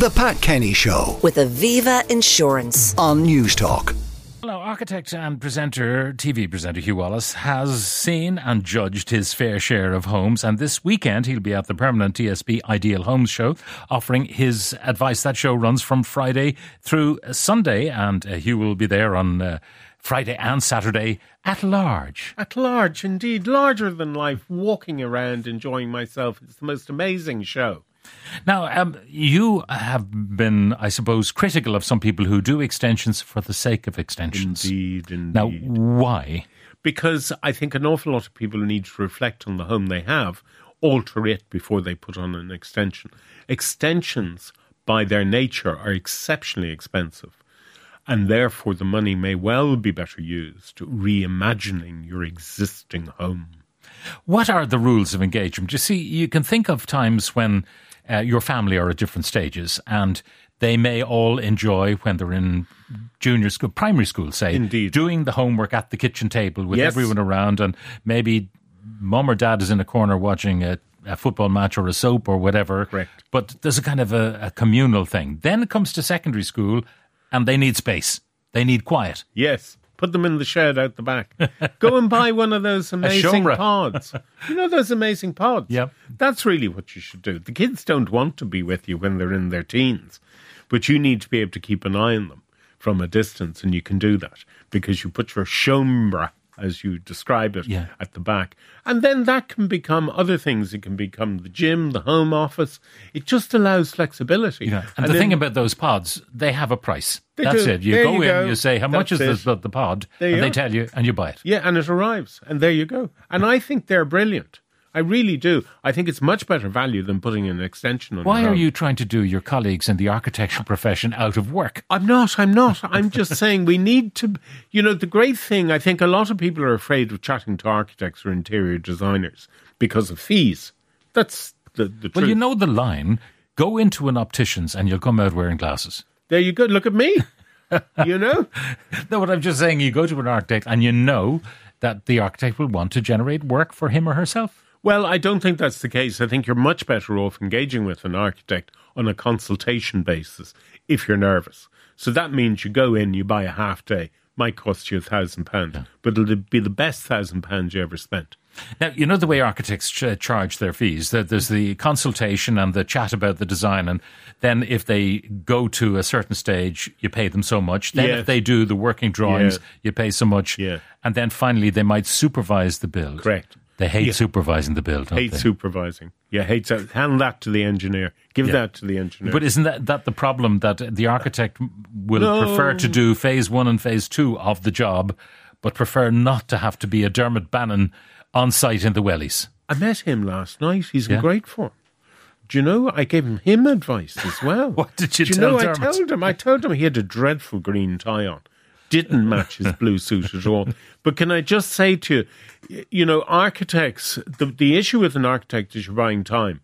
The Pat Kenny Show with Aviva Insurance. on Newstalk. Hello, architect and presenter, TV presenter Hugh Wallace has seen and judged his fair share of homes, and this weekend he'll be at the permanent TSB Ideal Homes Show, offering his advice. That show runs from Friday through Sunday, and uh, Hugh will be there on uh, Friday and Saturday at large. At large, indeed, larger than life, walking around, enjoying myself. It's the most amazing show. Now, um, you have been, I suppose, critical of some people who do extensions for the sake of extensions. Indeed, indeed. Now, why? because I think an awful lot of people need to reflect on the home they have, alter it before they put on an extension. Extensions, by their nature, are exceptionally expensive, and therefore the money may well be better used reimagining your existing home. What are the rules of engagement? You see, you can think of times when uh, your family are at different stages and they may all enjoy when they're in junior school, primary school, say, Indeed. doing the homework at the kitchen table with Yes. everyone around, and maybe mum or dad is in a corner watching a, a football match or a soap or whatever. Correct. But there's a kind of a, a communal thing. Then it comes to secondary school, and they need space. They need quiet. Yes. Put them in the shed out the back. Go and buy one of those amazing pods. You know those amazing pods? Yep. That's really what you should do. The kids don't want to be with you when they're in their teens, but you need to be able to keep an eye on them from a distance, and you can do that because you put your seomra, as you describe it, Yeah. at the back. And then that can become other things. It can become the gym, the home office. It just allows flexibility. Yeah. And, the then- thing about those pods, they have a price. That's do. it. You There go you in, go. you say, how much is That's this the pod? There and they are. tell you, and you buy it. Yeah, and it arrives, and there you go. And I think they're brilliant. I really do. I think it's much better value than putting an extension on. Why are you trying to do your colleagues in the architectural profession out of work? I'm not. I'm not. I'm just saying we need to. You know, the great thing. I think a lot of people are afraid of chatting to architects or interior designers because of fees. That's the the truth. Well, you know the line go into an optician's and you'll come out wearing glasses. there you go. Look at me. you know. No, what I'm just saying, you go to an architect and you know that the architect will want to generate work for him or herself. Well, I don't think that's the case. I think you're much better off engaging with an architect on a consultation basis if you're nervous. So that means you go in, you buy a half day, might cost you a thousand pounds, but it'll be the best thousand pounds you ever spent. Now, you know the way architects ch- uh, charge their fees. That there's the consultation and the chat about the design, and then if they go to a certain stage, you pay them so much. Then Yes. if they do the working drawings, Yeah. you pay so much. Yeah. And then finally, they might supervise the build. Correct. They hate Yeah. supervising the build. Don't Hate they? supervising. Yeah, hate so hand that to the engineer. Give Yeah. that to the engineer. But isn't that, that the problem that the architect will No. prefer to do phase one and phase two of the job, but prefer not to have to be a Dermot Bannon on site in the wellies? I met him last night. He's Yeah. in great form. Do you know? I gave him him advice as well. What did you Do tell know? I told him. I told him he had a dreadful green tie on. Didn't match his blue suit at all. But can I just say to you, you know, architects. The the issue with an architect is you're buying time,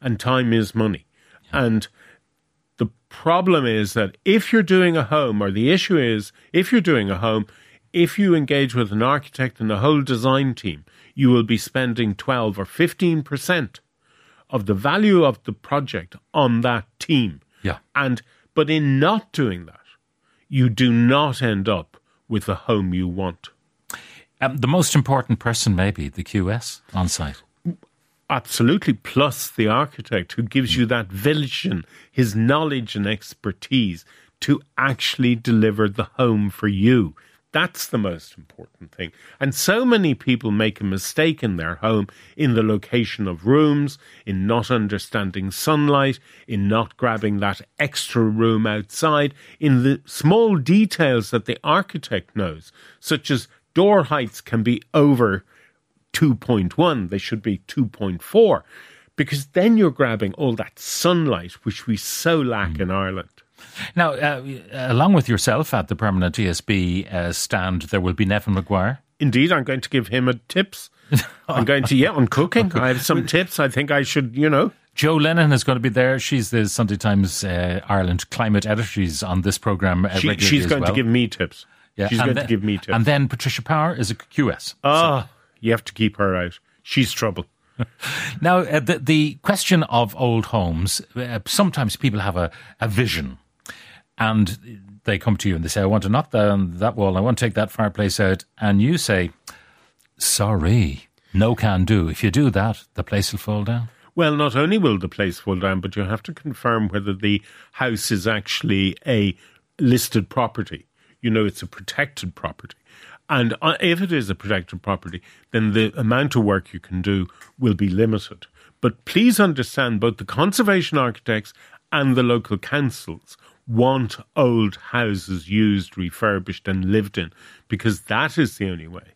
and time is money, and the problem is that if you're doing a home, or the issue is if you're doing a home, if you engage with an architect and the whole design team, you will be spending 12 or 15% of the value of the project on that team. Yeah. And, but in not doing that, you do not end up with the home you want. Um, the most important person, maybe the QS on site. Absolutely. Plus the architect who gives you that vision, his knowledge and expertise to actually deliver the home for you. That's the most important thing. And so many people make a mistake in their home in the location of rooms, in not understanding sunlight, in not grabbing that extra room outside, in the small details that the architect knows, such as door heights can be over 2.1, they should be 2.4, because then you're grabbing all that sunlight, which we so lack hmm. in Ireland. Now, uh, along with yourself at the permanent TSB uh, stand, there will be Neven Maguire. Indeed, I'm going to give him a tips. I'm going to, yeah, on cooking. I have some tips. I think I should, you know. Joe Lennon is going to be there. She's the Sunday Times uh, Ireland climate editor. She's on this program uh, She, she's going well. to give me tips. Yeah, she's going then- to give me tips. And then Patricia Power is a QS. Ah, you have to keep her out. She's trouble. Now, uh, the, the question of old homes, uh, sometimes people have a, a vision and they come to you and they say, I want to knock down that wall, I want to take that fireplace out. And you say, sorry, no can do. If you do that, the place will fall down. Well, not only will the place fall down, but you have to confirm whether the house is actually a listed property. You know, it's a protected property. And uh, if it is a protected property, then the amount of work you can do will be limited. But please understand both the conservation architects and the local councils want old houses used, refurbished, and lived in because that is the only way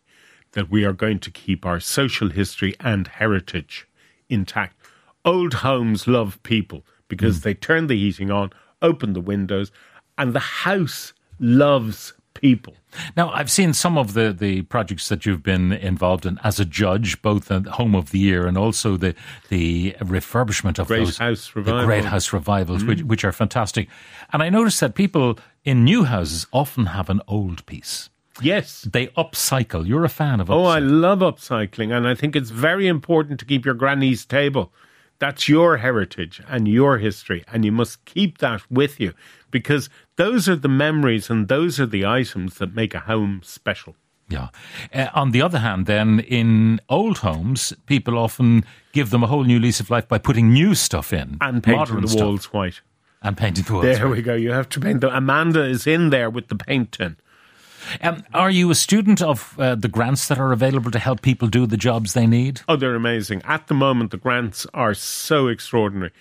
that we are going to keep our social history and heritage intact. Old homes love people because hmm. they turn the heating on, open the windows, and the house loves people. Now, I've seen some of the, the projects that you've been involved in as a judge, both the Home of the Year and also the the refurbishment of Great those House the Great House revivals, which, mm. which are fantastic. And I noticed that people in new houses often have an old piece. Yes. They upcycle. You're a fan of Oh, I love upcycling, and I think it's very important to keep your granny's table. That's your heritage and your history, and you must keep that with you because those are the memories and those are the items that make a home special. Yeah. Uh, on the other hand, then in old homes, people often give them a whole new lease of life by putting new stuff in And painting the stuff, walls white. and painting the walls. There we go. You have to paint them. Amanda is in there with the paint tin. Um, are you a student of uh, the grants that are available to help people do the jobs they need? Oh, they're amazing. At the moment, the grants are so extraordinary.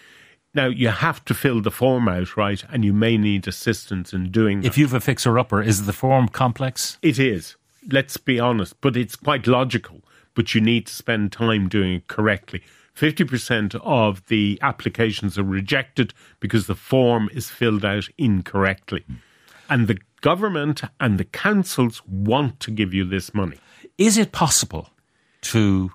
Now, you have to fill the form out, right? And you may need assistance in doing that. If you've a fixer upper, is the form complex? It is. Let's be honest, but it's quite logical. But you need to spend time doing it correctly. 50% of the applications are rejected because the form is filled out incorrectly. And the government and the councils want to give you this money. Is it possible to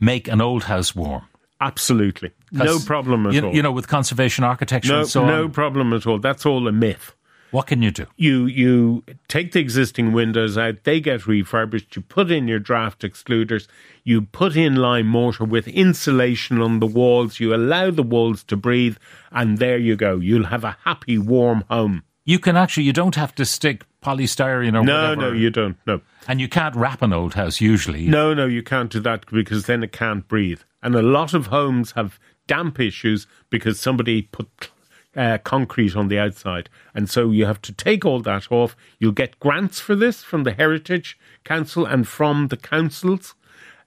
make an old house warm? Absolutely. No problem at you, all. You know, with conservation architecture no, and so no on. problem at all. That's all a myth. What can you do? you you take the existing windows out they get refurbished you put in your draft excluders you put in lime mortar with insulation on the walls you allow the walls to breathe and there you go you'll have a happy warm home You can actually, you don't have to stick polystyrene or no whatever. no no, you don't no. And you can't wrap an old house usually. no no you can't do that because then it can't breathe. And a lot of homes have damp issues because somebody put uh, concrete on the outside. And so you have to take all that off. You'll get grants for this from the heritage council and from the councils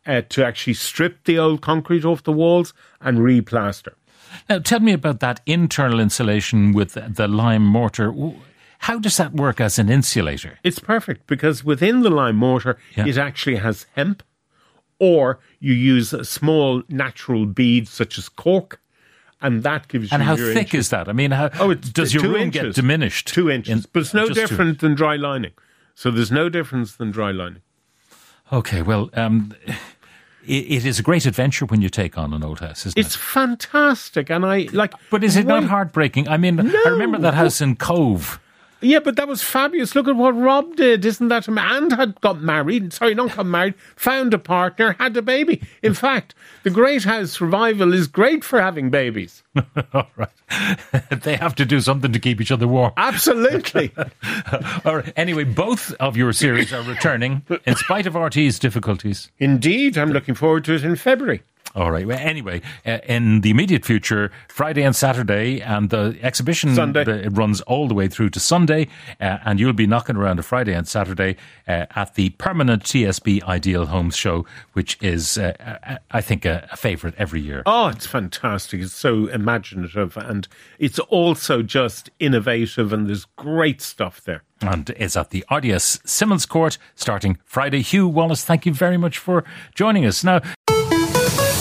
uh, to actually strip the old concrete off the walls and replaster Now, tell me about that internal insulation with the lime mortar. How does that work as an insulator? it's perfect because within the lime mortar Yeah. it actually has hemp or you use a small natural bead such as cork and that gives And you how your thick inches. is that? I mean, how, Oh, it's does your room inches. get diminished? Two inches, in- but it's no different than dry lining. So there's no difference than dry lining. Okay, well, um, it, it is a great adventure when you take on an old house, isn't It's it? It's fantastic, and I like. But is it not heartbreaking? I mean, I remember that house in Cobh. Yeah, but that was fabulous. Look at what Rob did, isn't that? And had got married. Sorry, not got married. Found a partner, had a baby. In fact, the Great House Revival is great for having babies. All right. they have to do something to keep each other warm. Absolutely. All right. Anyway, both of your series are returning in spite of RTÉ's difficulties. Indeed, I'm looking forward to it in February. All right. Well, anyway, uh, in the immediate future, Friday and Saturday, and the exhibition Sunday. the- it runs all the way through to Sunday, uh, and you'll be knocking around a Friday and Saturday uh, at the permanent TSB Ideal Homes Show, which is, uh, uh, I think, a, a favourite every year. Oh, it's fantastic. It's so imaginative and it's also just innovative, and there's great stuff there. And it's at the RDS Simmonscourt starting Friday. Hugh Wallace, thank you very much for joining us. Now,